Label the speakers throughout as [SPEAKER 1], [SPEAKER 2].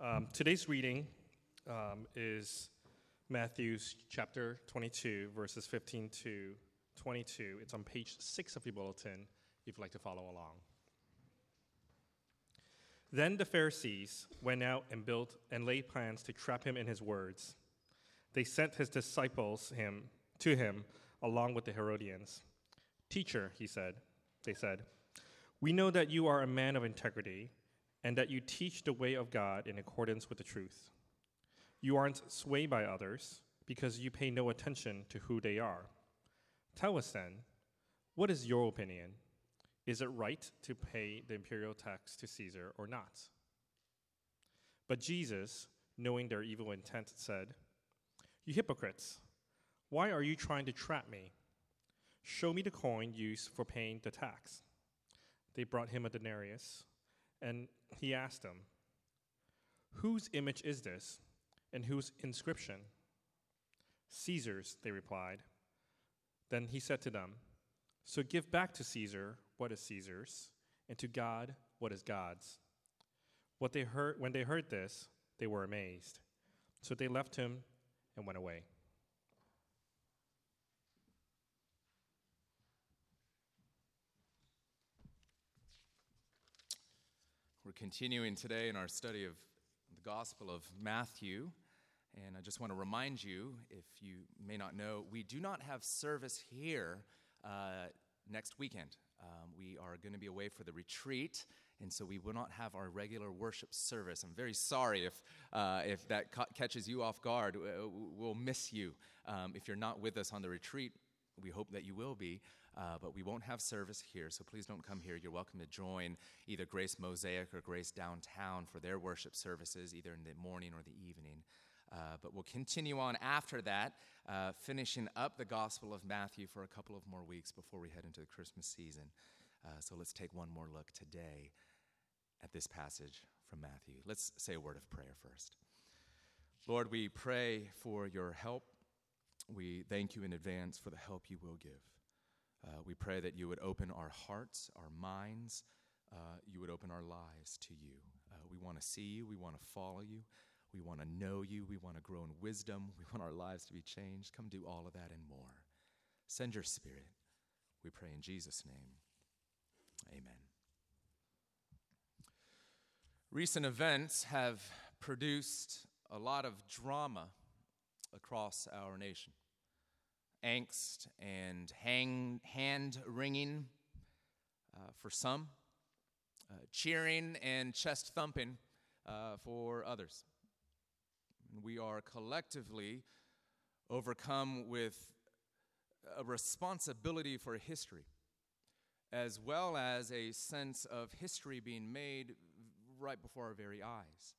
[SPEAKER 1] Um, today's reading um, is Matthew chapter 22, verses 15 to 22. It's on page 6 of your bulletin if you'd like to follow along. Then the Pharisees went out and built and laid plans to trap him in his words. They sent his disciples him to him along with the Herodians. Teacher, he said, they said, we know that you are a man of integrity and that you teach the way of God in accordance with the truth. You aren't swayed by others because you pay no attention to who they are. Tell us then, what is your opinion? Is it right to pay the imperial tax to Caesar or not? But Jesus, knowing their evil intent, said, You hypocrites, why are you trying to trap me? Show me the coin used for paying the tax. They brought him a denarius, and he asked them, Whose image is this, and whose inscription? Caesar's, they replied. Then he said to them, So give back to Caesar what is Caesar's, and to God what is God's. What they heard, when they heard this, they were amazed. So they left him and went away.
[SPEAKER 2] Continuing today in our study of the Gospel of Matthew. And I just want to remind you, if you may not know, we do not have service here uh, next weekend. Um, we are going to be away for the retreat, and so we will not have our regular worship service. I'm very sorry if, uh, if that ca- catches you off guard. We'll miss you um, if you're not with us on the retreat. We hope that you will be. Uh, but we won't have service here, so please don't come here. You're welcome to join either Grace Mosaic or Grace Downtown for their worship services, either in the morning or the evening. Uh, but we'll continue on after that, uh, finishing up the Gospel of Matthew for a couple of more weeks before we head into the Christmas season. Uh, so let's take one more look today at this passage from Matthew. Let's say a word of prayer first. Lord, we pray for your help. We thank you in advance for the help you will give. Uh, we pray that you would open our hearts, our minds, uh, you would open our lives to you. Uh, we want to see you, we want to follow you, we want to know you, we want to grow in wisdom, we want our lives to be changed. Come do all of that and more. Send your spirit. We pray in Jesus' name. Amen. Recent events have produced a lot of drama across our nation angst and hang, hand wringing uh, for some, uh, cheering and chest thumping uh, for others. We are collectively overcome with a responsibility for history, as well as a sense of history being made right before our very eyes.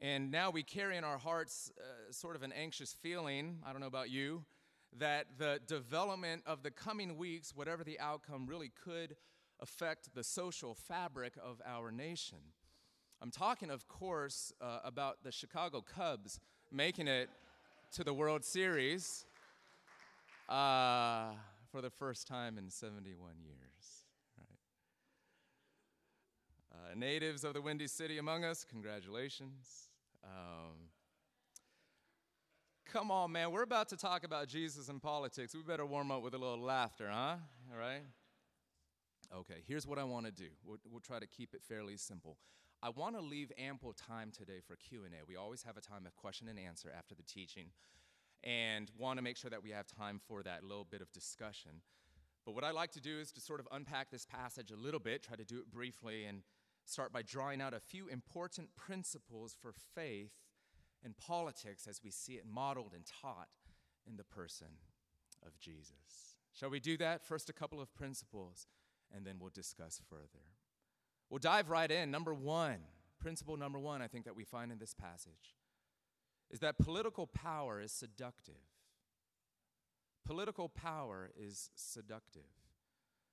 [SPEAKER 2] And now we carry in our hearts uh, sort of an anxious feeling. I don't know about you that the development of the coming weeks, whatever the outcome, really could affect the social fabric of our nation. I'm talking, of course, uh, about the Chicago Cubs making it to the World Series uh, for the first time in 71 years. Right? Uh, natives of the Windy City among us, congratulations. Um, Come on, man. We're about to talk about Jesus and politics. We better warm up with a little laughter, huh? All right? Okay, here's what I want to do. We'll, we'll, try to keep it fairly simple. I want to leave ample time today for Q&A. We always have a time of question and answer after the teaching and want to make sure that we have time for that little bit of discussion. But what I like to do is to sort of unpack this passage a little bit, try to do it briefly and start by drawing out a few important principles for faith and politics as we see it modeled and taught in the person of Jesus. Shall we do that? First, a couple of principles, and then we'll discuss further. We'll dive right in. Number one, principle number one, I think that we find in this passage is that political power is seductive. Political power is seductive.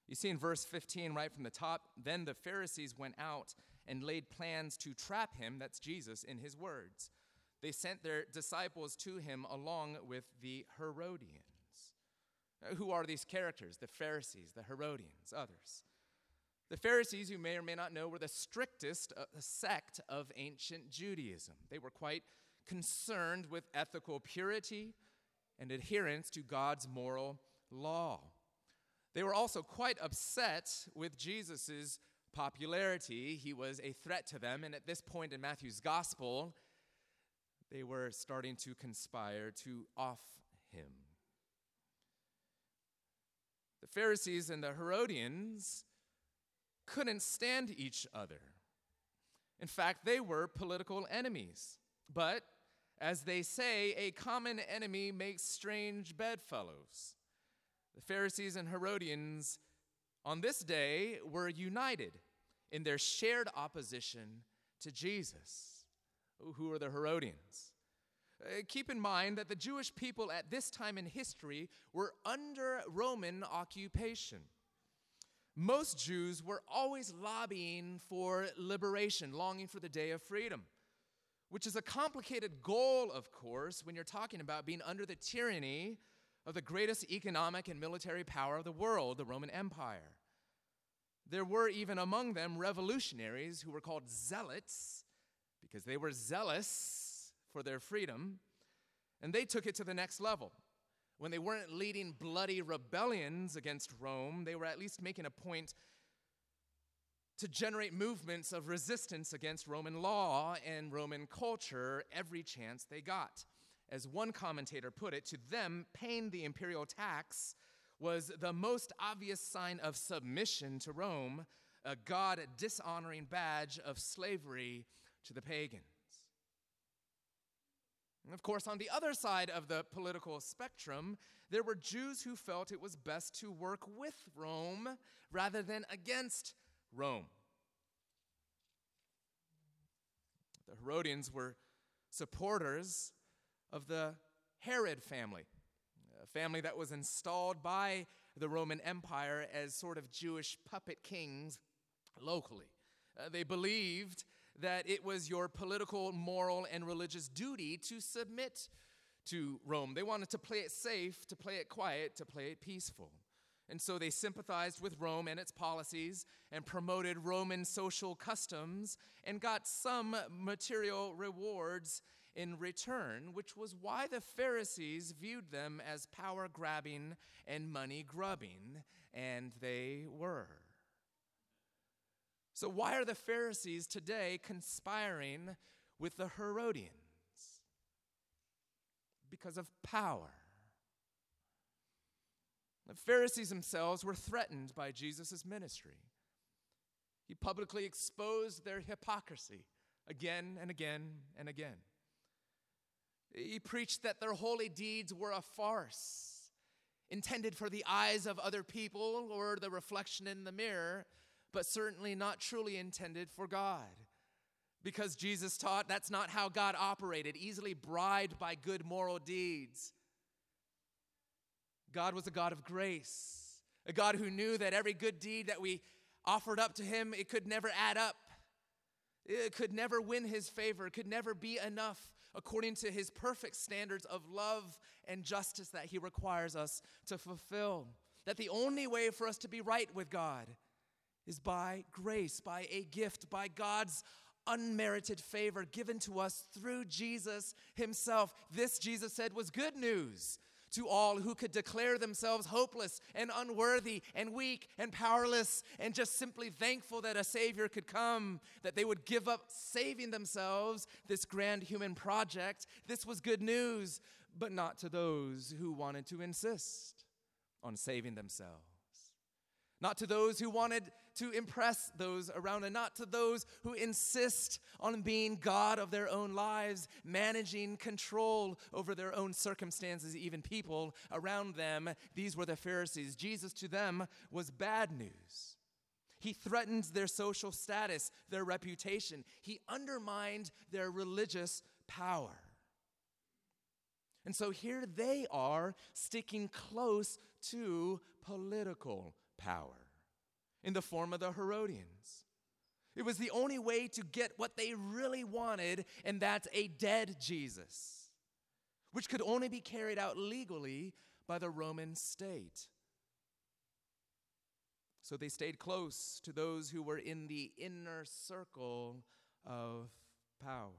[SPEAKER 2] You see in verse 15, right from the top, then the Pharisees went out and laid plans to trap him, that's Jesus, in his words they sent their disciples to him along with the Herodians. Who are these characters? The Pharisees, the Herodians, others. The Pharisees, you may or may not know, were the strictest uh, sect of ancient Judaism. They were quite concerned with ethical purity and adherence to God's moral law. They were also quite upset with Jesus' popularity. He was a threat to them, and at this point in Matthew's gospel, they were starting to conspire to off him. The Pharisees and the Herodians couldn't stand each other. In fact, they were political enemies. But, as they say, a common enemy makes strange bedfellows. The Pharisees and Herodians on this day were united in their shared opposition to Jesus. Who are the Herodians? Uh, keep in mind that the Jewish people at this time in history were under Roman occupation. Most Jews were always lobbying for liberation, longing for the day of freedom, which is a complicated goal, of course, when you're talking about being under the tyranny of the greatest economic and military power of the world, the Roman Empire. There were even among them revolutionaries who were called zealots because they were zealous for their freedom, and they took it to the next level. When they weren't leading bloody rebellions against Rome, they were at least making a point to generate movements of resistance against Roman law and Roman culture every chance they got. As one commentator put it, to them, paying the imperial tax was the most obvious sign of submission to Rome, a God dishonoring badge of slavery to the pagans. And of course, on the other side of the political spectrum, there were Jews who felt it was best to work with Rome rather than against Rome. The Herodians were supporters of the Herod family, a family that was installed by the Roman Empire as sort of Jewish puppet kings locally. Uh, they believed that it was your political, moral, and religious duty to submit to Rome. They wanted to play it safe, to play it quiet, to play it peaceful. And so they sympathized with Rome and its policies and promoted Roman social customs and got some material rewards in return, which was why the Pharisees viewed them as power grabbing and money grubbing, and they were. So, why are the Pharisees today conspiring with the Herodians? Because of power. The Pharisees themselves were threatened by Jesus' ministry. He publicly exposed their hypocrisy again and again and again. He preached that their holy deeds were a farce, intended for the eyes of other people or the reflection in the mirror, but certainly not truly intended for God. Because Jesus taught that's not how God operated, easily bribed by good moral deeds. God was a God of grace, a God who knew that every good deed that we offered up to Him, it could never add up. It could never win His favor, it could never be enough according to His perfect standards of love and justice that He requires us to fulfill. That the only way for us to be right with God is by grace, by a gift, by God's unmerited favor given to us through Jesus Himself. This, Jesus said, was good news to all who could declare themselves hopeless and unworthy and weak and powerless and just simply thankful that a Savior could come, that they would give up saving themselves, this grand human project. This was good news, but not to those who wanted to insist on saving themselves not to those who wanted to impress those around, and not to those who insist on being God of their own lives, managing control over their own circumstances, even people around them. These were the Pharisees. Jesus to them was bad news. He threatened their social status, their reputation, he undermined their religious power. And so here they are sticking close to political power in the form of the Herodians. It was the only way to get what they really wanted, and that's a dead Jesus, which could only be carried out legally by the Roman state. So they stayed close to those who were in the inner circle of power.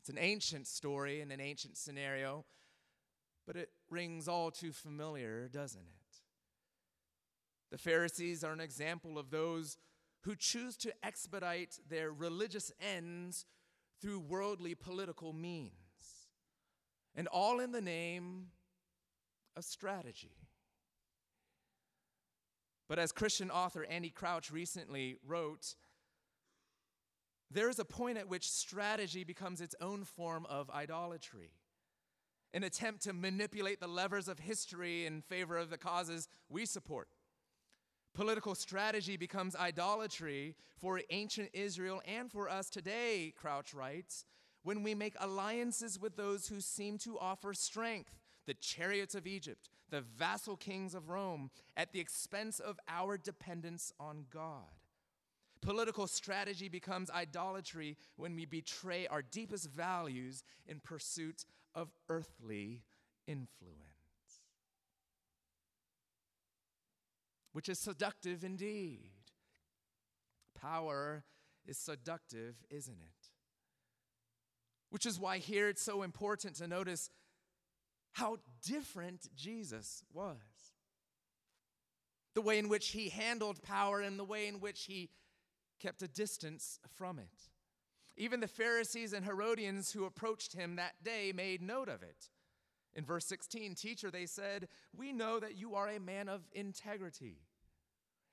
[SPEAKER 2] It's an ancient story and an ancient scenario, but it rings all too familiar, doesn't it? The Pharisees are an example of those who choose to expedite their religious ends through worldly political means, and all in the name of strategy. But as Christian author Andy Crouch recently wrote, there is a point at which strategy becomes its own form of idolatry. An attempt to manipulate the levers of history in favor of the causes we support. Political strategy becomes idolatry for ancient Israel and for us today, Crouch writes, when we make alliances with those who seem to offer strength, the chariots of Egypt, the vassal kings of Rome, at the expense of our dependence on God. Political strategy becomes idolatry when we betray our deepest values in pursuit of earthly influence, which is seductive indeed. Power is seductive, isn't it? Which is why here it's so important to notice how different Jesus was. The way in which he handled power and the way in which he kept a distance from it. Even the Pharisees and Herodians who approached him that day made note of it. In verse 16, teacher, they said, We know that you are a man of integrity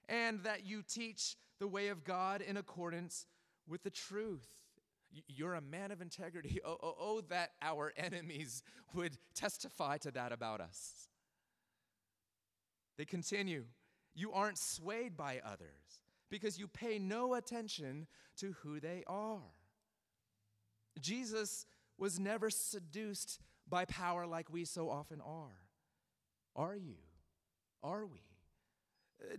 [SPEAKER 2] and that you teach the way of God in accordance with the truth. You're a man of integrity. Oh, oh, oh, that our enemies would testify to that about us. They continue, You aren't swayed by others because you pay no attention to who they are. Jesus was never seduced by power like we so often are. Are you? Are we?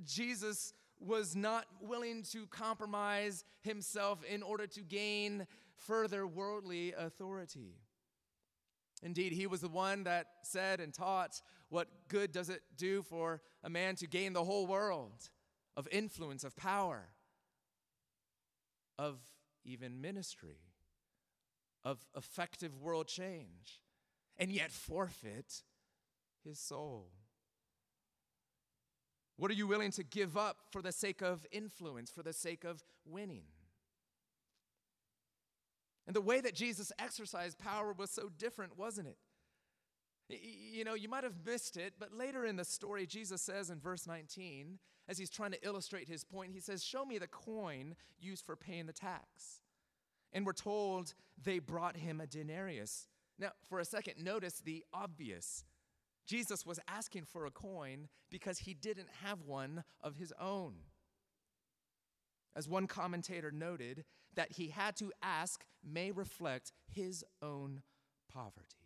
[SPEAKER 2] Jesus was not willing to compromise himself in order to gain further worldly authority. Indeed, he was the one that said and taught, What good does it do for a man to gain the whole world? Of influence, of power, of even ministry, of effective world change, and yet forfeit his soul? What are you willing to give up for the sake of influence, for the sake of winning? And the way that Jesus exercised power was so different, wasn't it? You know, you might have missed it, but later in the story, Jesus says in verse 19, as he's trying to illustrate his point, he says, Show me the coin used for paying the tax. And we're told they brought him a denarius. Now, for a second, notice the obvious. Jesus was asking for a coin because he didn't have one of his own. As one commentator noted, that he had to ask may reflect his own poverty.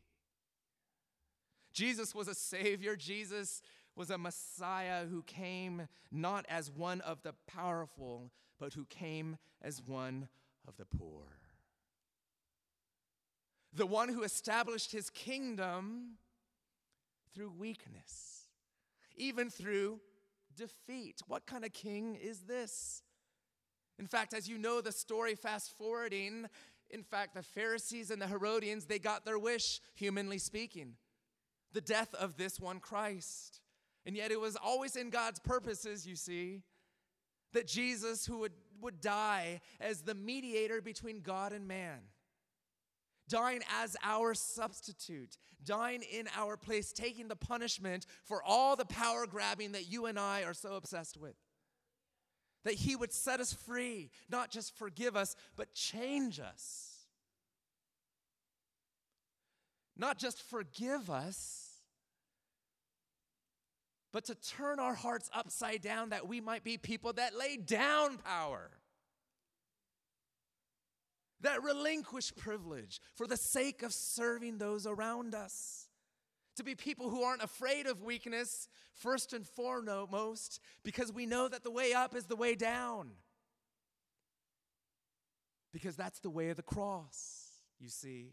[SPEAKER 2] Jesus was a Savior. Jesus was a Messiah who came not as one of the powerful, but who came as one of the poor. The one who established his kingdom through weakness, even through defeat. What kind of king is this? In fact, as you know the story, fast forwarding, in fact, the Pharisees and the Herodians, they got their wish, humanly speaking the death of this one Christ. And yet it was always in God's purposes, you see, that Jesus, who would, would die as the mediator between God and man, dying as our substitute, dying in our place, taking the punishment for all the power grabbing that you and I are so obsessed with. That he would set us free, not just forgive us, but change us. Not just forgive us, but to turn our hearts upside down that we might be people that lay down power, that relinquish privilege for the sake of serving those around us. To be people who aren't afraid of weakness, first and foremost, because we know that the way up is the way down. Because that's the way of the cross, you see.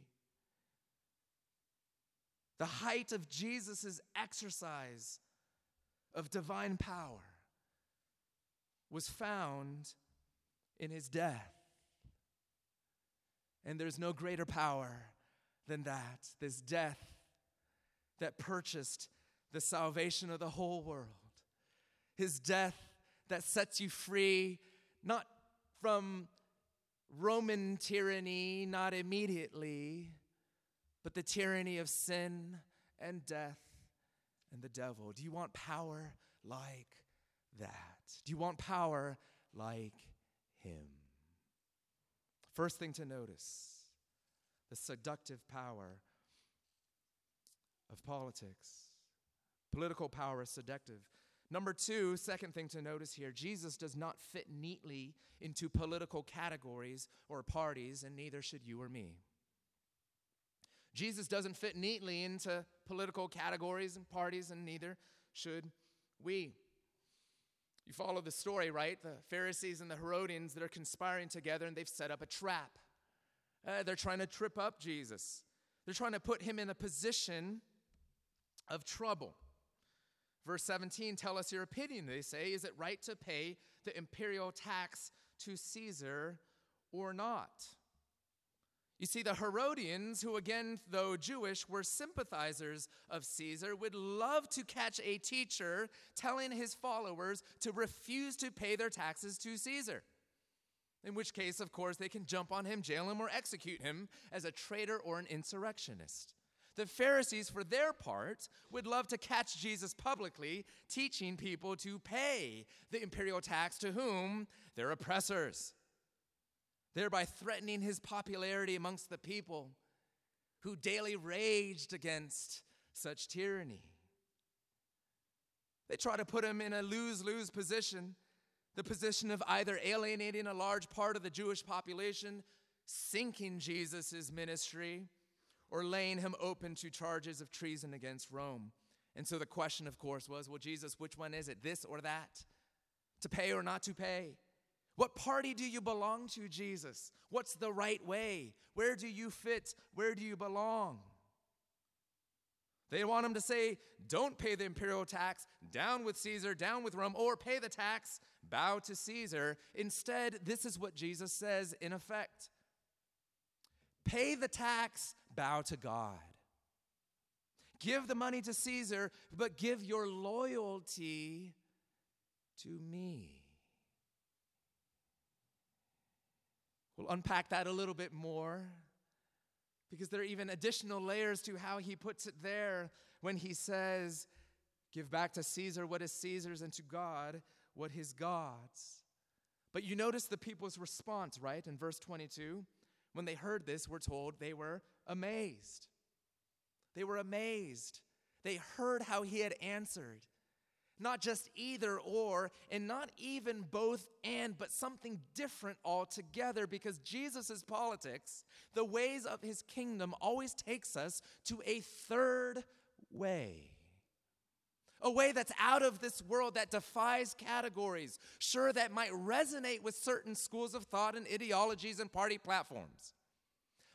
[SPEAKER 2] The height of Jesus' exercise of divine power was found in his death. And there's no greater power than that, this death that purchased the salvation of the whole world. His death that sets you free, not from Roman tyranny, not immediately, but the tyranny of sin and death and the devil. Do you want power like that? Do you want power like him? First thing to notice the seductive power of politics. Political power is seductive. Number two, second thing to notice here Jesus does not fit neatly into political categories or parties, and neither should you or me. Jesus doesn't fit neatly into political categories and parties, and neither should we. You follow the story, right? The Pharisees and the Herodians that are conspiring together, and they've set up a trap. Uh, they're trying to trip up Jesus, they're trying to put him in a position of trouble. Verse 17, tell us your opinion. They say, is it right to pay the imperial tax to Caesar or not? You see, the Herodians, who again, though Jewish, were sympathizers of Caesar, would love to catch a teacher telling his followers to refuse to pay their taxes to Caesar. In which case, of course, they can jump on him, jail him, or execute him as a traitor or an insurrectionist. The Pharisees, for their part, would love to catch Jesus publicly teaching people to pay the imperial tax to whom? Their oppressors, thereby threatening his popularity amongst the people who daily raged against such tyranny. They try to put him in a lose lose position the position of either alienating a large part of the Jewish population, sinking Jesus' ministry, or laying him open to charges of treason against Rome. And so the question, of course, was well, Jesus, which one is it, this or that? To pay or not to pay? What party do you belong to, Jesus? What's the right way? Where do you fit? Where do you belong? They want him to say, don't pay the imperial tax, down with Caesar, down with Rome, or pay the tax, bow to Caesar. Instead, this is what Jesus says in effect pay the tax, bow to God. Give the money to Caesar, but give your loyalty to me. We'll unpack that a little bit more because there are even additional layers to how he puts it there when he says, Give back to Caesar what is Caesar's and to God what is God's. But you notice the people's response, right? In verse 22, when they heard this, we're told they were amazed. They were amazed. They heard how he had answered. Not just either or, and not even both and, but something different altogether, because Jesus' politics, the ways of his kingdom, always takes us to a third way. A way that's out of this world, that defies categories. Sure, that might resonate with certain schools of thought and ideologies and party platforms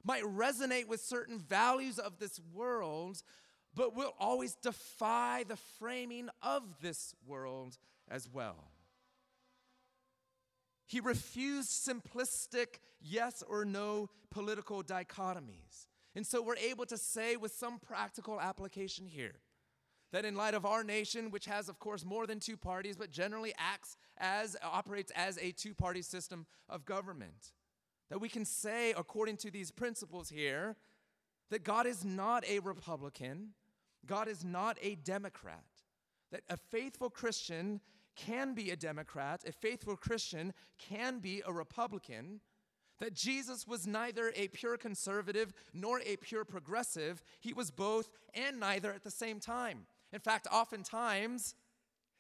[SPEAKER 2] might resonate with certain values of this world, but will always defy the framing of this world as well. He refused simplistic yes or no political dichotomies. And so we're able to say with some practical application here that in light of our nation, which has, of course, more than two parties, but generally acts as, operates as a two party system of government, that we can say, according to these principles here, that God is not a Republican, God is not a Democrat, that a faithful Christian can be a Democrat, a faithful Christian can be a Republican, that Jesus was neither a pure conservative nor a pure progressive, he was both and neither at the same time. In fact, oftentimes,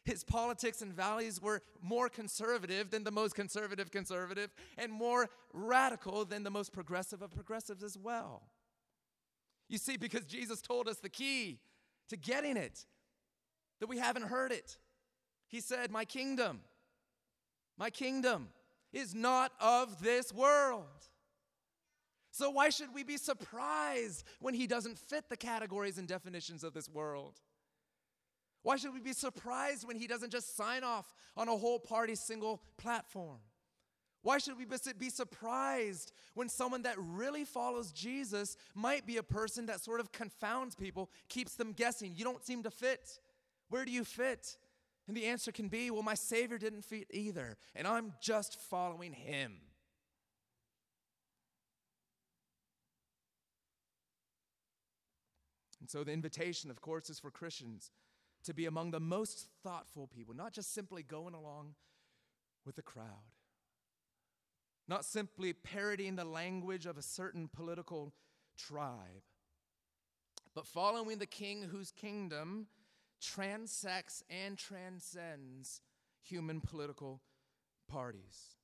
[SPEAKER 2] his politics and values were more conservative than the most conservative conservative and more radical than the most progressive of progressives as well. You see, because Jesus told us the key to getting it, that we haven't heard it. He said, My kingdom, my kingdom is not of this world. So, why should we be surprised when he doesn't fit the categories and definitions of this world? Why should we be surprised when he doesn't just sign off on a whole party single platform? Why should we be surprised when someone that really follows Jesus might be a person that sort of confounds people, keeps them guessing? You don't seem to fit. Where do you fit? And the answer can be, well, my Savior didn't fit either, and I'm just following him. And so the invitation, of course, is for Christians to be among the most thoughtful people, not just simply going along with the crowd, not simply parodying the language of a certain political tribe, but following the king whose kingdom transects and transcends human political parties.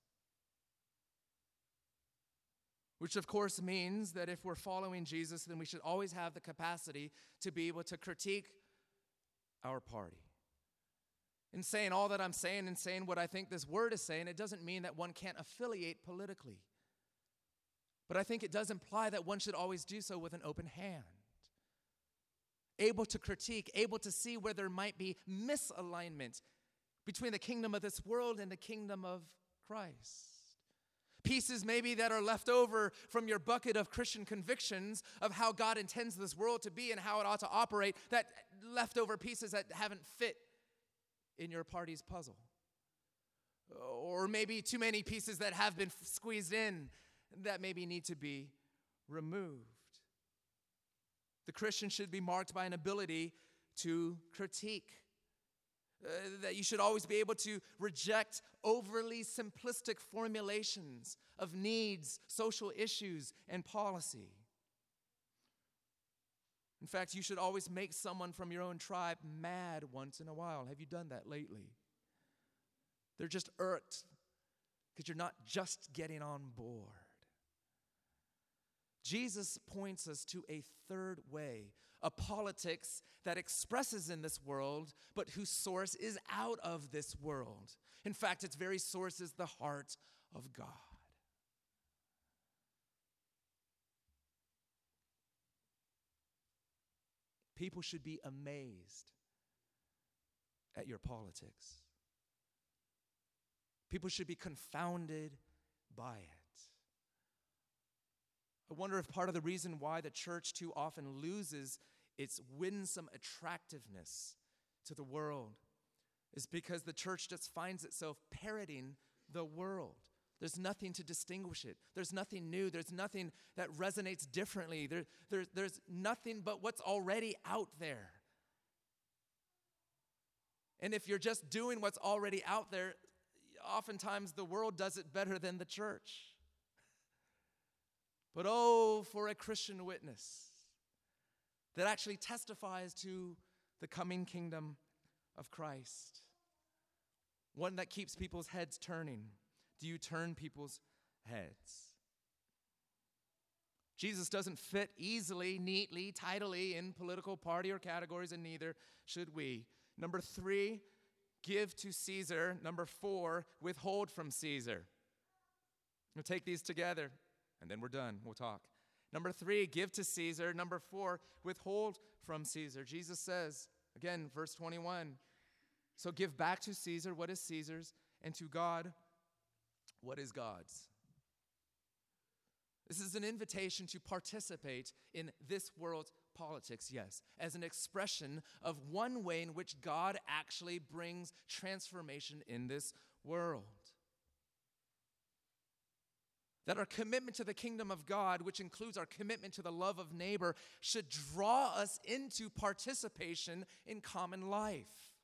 [SPEAKER 2] Which, of course, means that if we're following Jesus, then we should always have the capacity to be able to critique our party. In saying all that I'm saying and saying what I think this word is saying, it doesn't mean that one can't affiliate politically. But I think it does imply that one should always do so with an open hand. Able to critique, able to see where there might be misalignment between the kingdom of this world and the kingdom of Christ pieces maybe that are left over from your bucket of Christian convictions of how God intends this world to be and how it ought to operate, that leftover pieces that haven't fit in your party's puzzle. Or maybe too many pieces that have been squeezed in that maybe need to be removed. The Christian should be marked by an ability to critique uh, that you should always be able to reject overly simplistic formulations of needs, social issues, and policy. In fact, you should always make someone from your own tribe mad once in a while. Have you done that lately? They're just irked because you're not just getting on board. Jesus points us to a third way a politics that expresses in this world, but whose source is out of this world. In fact, its very source is the heart of God. People should be amazed at your politics. People should be confounded by it. I wonder if part of the reason why the church too often loses its winsome attractiveness to the world is because the church just finds itself parroting the world. There's nothing to distinguish it. There's nothing new. There's nothing that resonates differently. There, there, there's nothing but what's already out there. And if you're just doing what's already out there, oftentimes the world does it better than the church. But oh, for a Christian witness that actually testifies to the coming kingdom of Christ. One that keeps people's heads turning. Do you turn people's heads? Jesus doesn't fit easily, neatly, tidily in political party or categories, and neither should we. Number three, give to Caesar. Number four, withhold from Caesar. We'll take these together and then we're done. We'll talk. Number three, give to Caesar. Number four, withhold from Caesar. Jesus says, again, verse 21, so give back to Caesar what is Caesar's, and to God what is God's. This is an invitation to participate in this world's politics, yes, as an expression of one way in which God actually brings transformation in this world that our commitment to the kingdom of God, which includes our commitment to the love of neighbor, should draw us into participation in common life.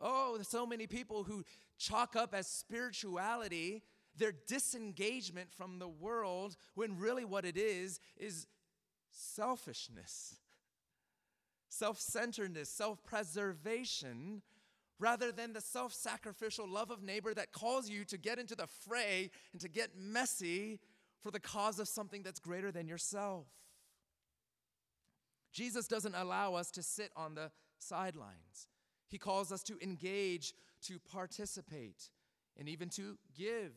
[SPEAKER 2] Oh, so many people who chalk up as spirituality their disengagement from the world when really what it is is selfishness, self centeredness, self preservation rather than the self sacrificial love of neighbor that calls you to get into the fray and to get messy for the cause of something that's greater than yourself. Jesus doesn't allow us to sit on the sidelines. He calls us to engage, to participate, and even to give.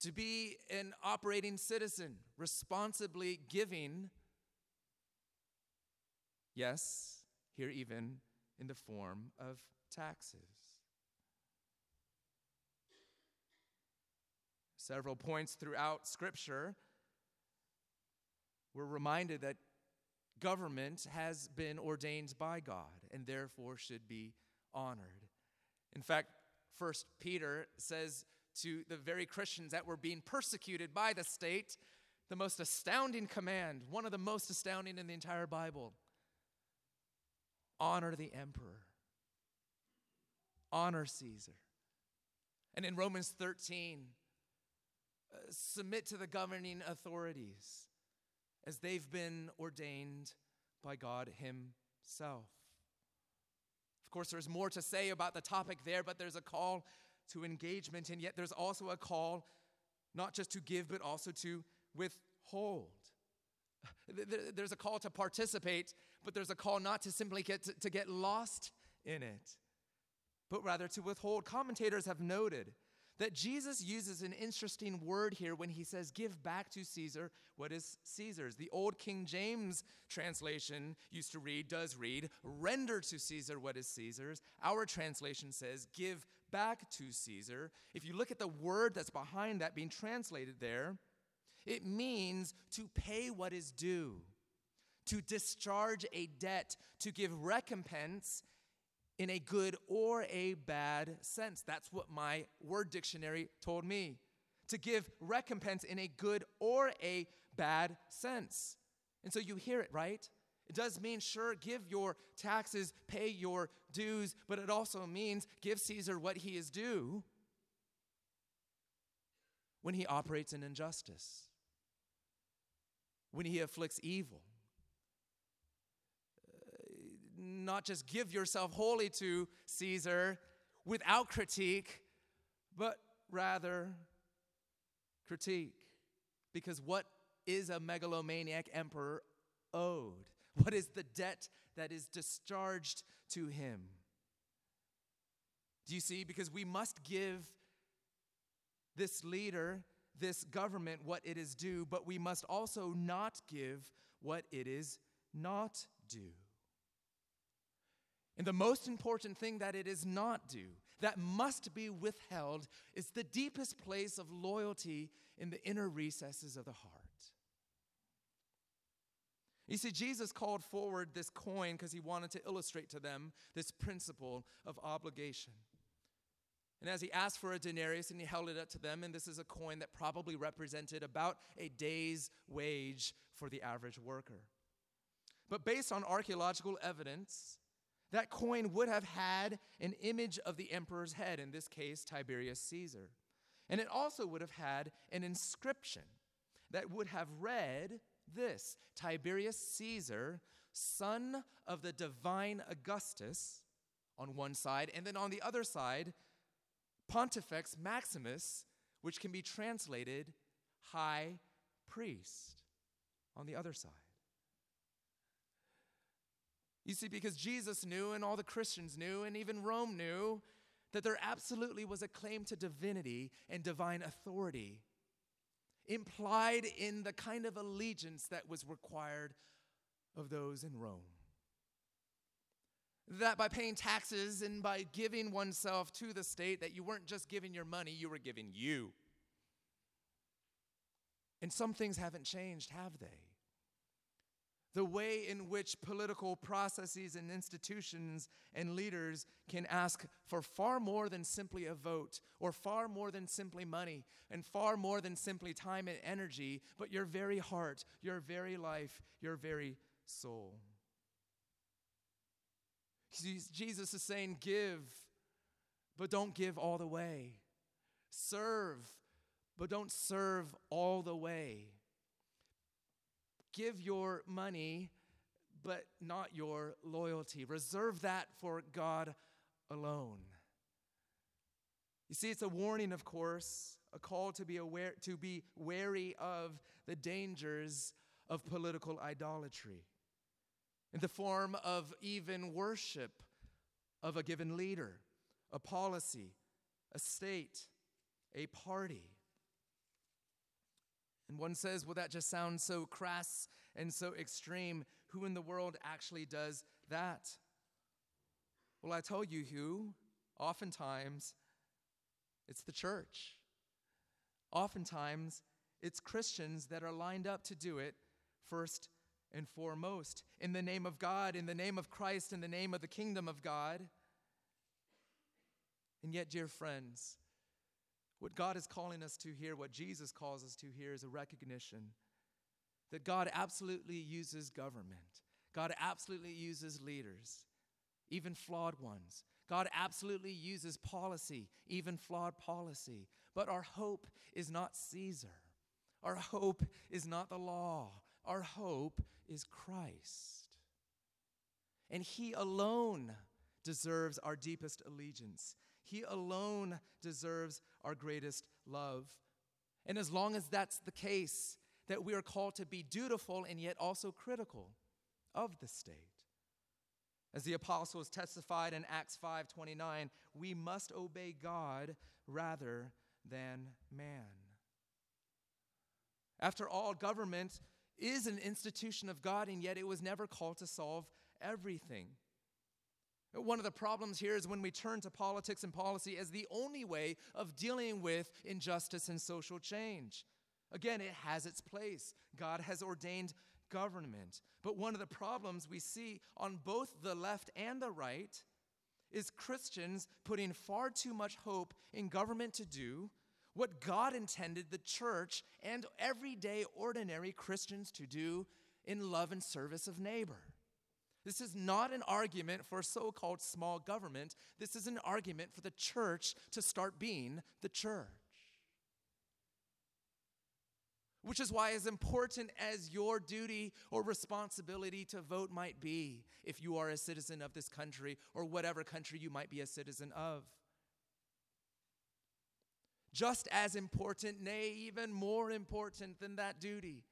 [SPEAKER 2] to be an operating citizen, responsibly giving, yes, here even in the form of taxes. Several points throughout Scripture, we're reminded that government has been ordained by God and therefore should be honored. In fact, First Peter says to the very Christians that were being persecuted by the state, the most astounding command, one of the most astounding in the entire Bible honor the emperor, honor Caesar. And in Romans 13, uh, submit to the governing authorities as they've been ordained by God Himself. Of course, there's more to say about the topic there, but there's a call to engagement, and yet there's also a call not just to give, but also to withhold. There's a call to participate, but there's a call not to simply get to, get lost in it, but rather to withhold. Commentators have noted that Jesus uses an interesting word here when he says, Give back to Caesar what is Caesar's. The old King James translation used to read, does read, Render to Caesar what is Caesar's. Our translation says, Give back to Caesar. If you look at the word that's behind that being translated there, it means to pay what is due, to discharge a debt, to give recompense in a good or a bad sense. That's what my word dictionary told me. To give recompense in a good or a bad sense. And so you hear it, right? It does mean, sure, give your taxes, pay your dues, but it also means give Caesar what he is due when he operates in injustice, when he afflicts evil, not just give yourself wholly to Caesar without critique, but rather critique. Because what is a megalomaniac emperor owed? What is the debt that is discharged to him? Do you see? Because we must give this leader, this government, what it is due, but we must also not give what it is not due. And the most important thing that it is not due, that must be withheld, is the deepest place of loyalty in the inner recesses of the heart. You see, Jesus called forward this coin because he wanted to illustrate to them this principle of obligation. And as he asked for a denarius and he held it up to them, and this is a coin that probably represented about a day's wage for the average worker. But based on archaeological evidence, that coin would have had an image of the emperor's head, in this case, Tiberius Caesar. And it also would have had an inscription that would have read this Tiberius Caesar, son of the divine Augustus, on one side, and then on the other side, Pontifex Maximus, which can be translated high priest, on the other side. You see, because Jesus knew, and all the Christians knew, and even Rome knew, that there absolutely was a claim to divinity and divine authority implied in the kind of allegiance that was required of those in Rome. That by paying taxes and by giving oneself to the state, that you weren't just giving your money, you were giving you. And some things haven't changed, have they? The way in which political processes and institutions and leaders can ask for far more than simply a vote, or far more than simply money, and far more than simply time and energy, but your very heart, your very life, your very soul. Jesus is saying, Give, but don't give all the way. Serve, but don't serve all the way give your money, but not your loyalty. Reserve that for God alone. You see, it's a warning, of course, a call to be aware, to be wary of the dangers of political idolatry in the form of even worship of a given leader, a policy, a state, a party. And one says, well, that just sounds so crass and so extreme. Who in the world actually does that? Well, I tell you who. Oftentimes, it's the church. Oftentimes, it's Christians that are lined up to do it first and foremost. In the name of God, in the name of Christ, in the name of the kingdom of God. And yet, dear friends, what God is calling us to here, what Jesus calls us to here, is a recognition that God absolutely uses government. God absolutely uses leaders, even flawed ones. God absolutely uses policy, even flawed policy. But our hope is not Caesar. Our hope is not the law. Our hope is Christ. And He alone deserves our deepest allegiance. He alone deserves our greatest love. And as long as that's the case, that we are called to be dutiful and yet also critical of the state. As the apostles testified in Acts 5:29, we must obey God rather than man. After all, government is an institution of God, and yet it was never called to solve everything. One of the problems here is when we turn to politics and policy as the only way of dealing with injustice and social change. Again, it has its place. God has ordained government. But one of the problems we see on both the left and the right is Christians putting far too much hope in government to do what God intended the church and everyday ordinary Christians to do in love and service of neighbor. This is not an argument for so called small government. This is an argument for the church to start being the church. Which is why, as important as your duty or responsibility to vote might be, if you are a citizen of this country or whatever country you might be a citizen of, just as important, nay, even more important than that duty.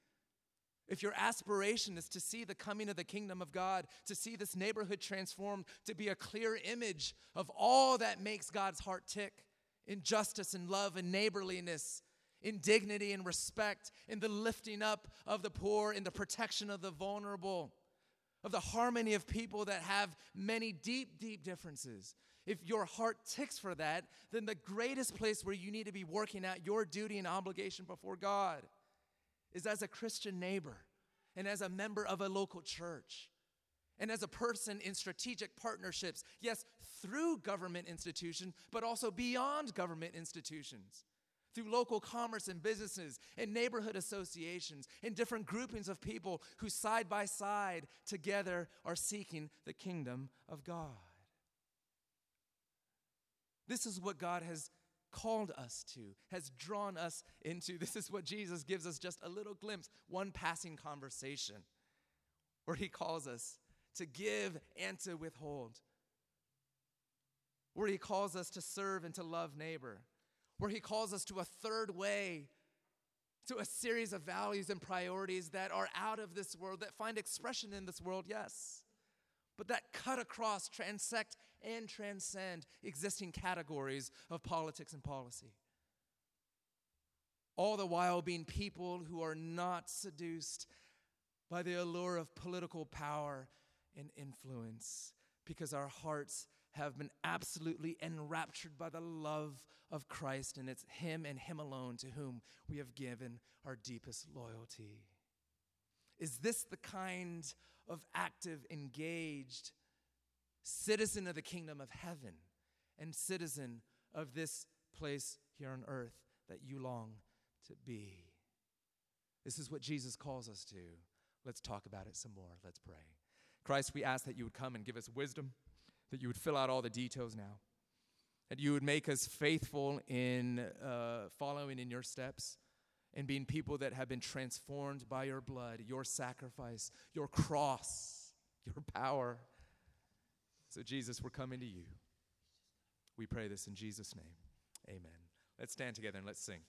[SPEAKER 2] If your aspiration is to see the coming of the kingdom of God, to see this neighborhood transformed, to be a clear image of all that makes God's heart tick in justice and love and neighborliness, in dignity and respect, in the lifting up of the poor, in the protection of the vulnerable, of the harmony of people that have many deep, deep differences, if your heart ticks for that, then the greatest place where you need to be working out your duty and obligation before God is as a Christian neighbor and as a member of a local church and as a person in strategic partnerships, yes, through government institutions, but also beyond government institutions, through local commerce and businesses and neighborhood associations and different groupings of people who side by side together are seeking the kingdom of God. This is what God has called us to, has drawn us into. This is what Jesus gives us just a little glimpse, one passing conversation, where he calls us to give and to withhold, where he calls us to serve and to love neighbor, where he calls us to a third way. To a series of values and priorities that are out of this world, that find expression in this world, yes but that cut across, transect, and transcend existing categories of politics and policy. All the while being people who are not seduced by the allure of political power and influence, because our hearts have been absolutely enraptured by the love of Christ, and it's Him and Him alone to whom we have given our deepest loyalty. Is this the kind of active, engaged citizen of the kingdom of heaven and citizen of this place here on earth that you long to be. This is what Jesus calls us to. Let's talk about it some more. Let's pray. Christ, we ask that you would come and give us wisdom, that you would fill out all the details now, that you would make us faithful in uh, following in your steps and being people that have been transformed by your blood, your sacrifice, your cross, your power. So, Jesus, we're coming to you. We pray this in Jesus' name. Amen. Let's stand together and let's sing.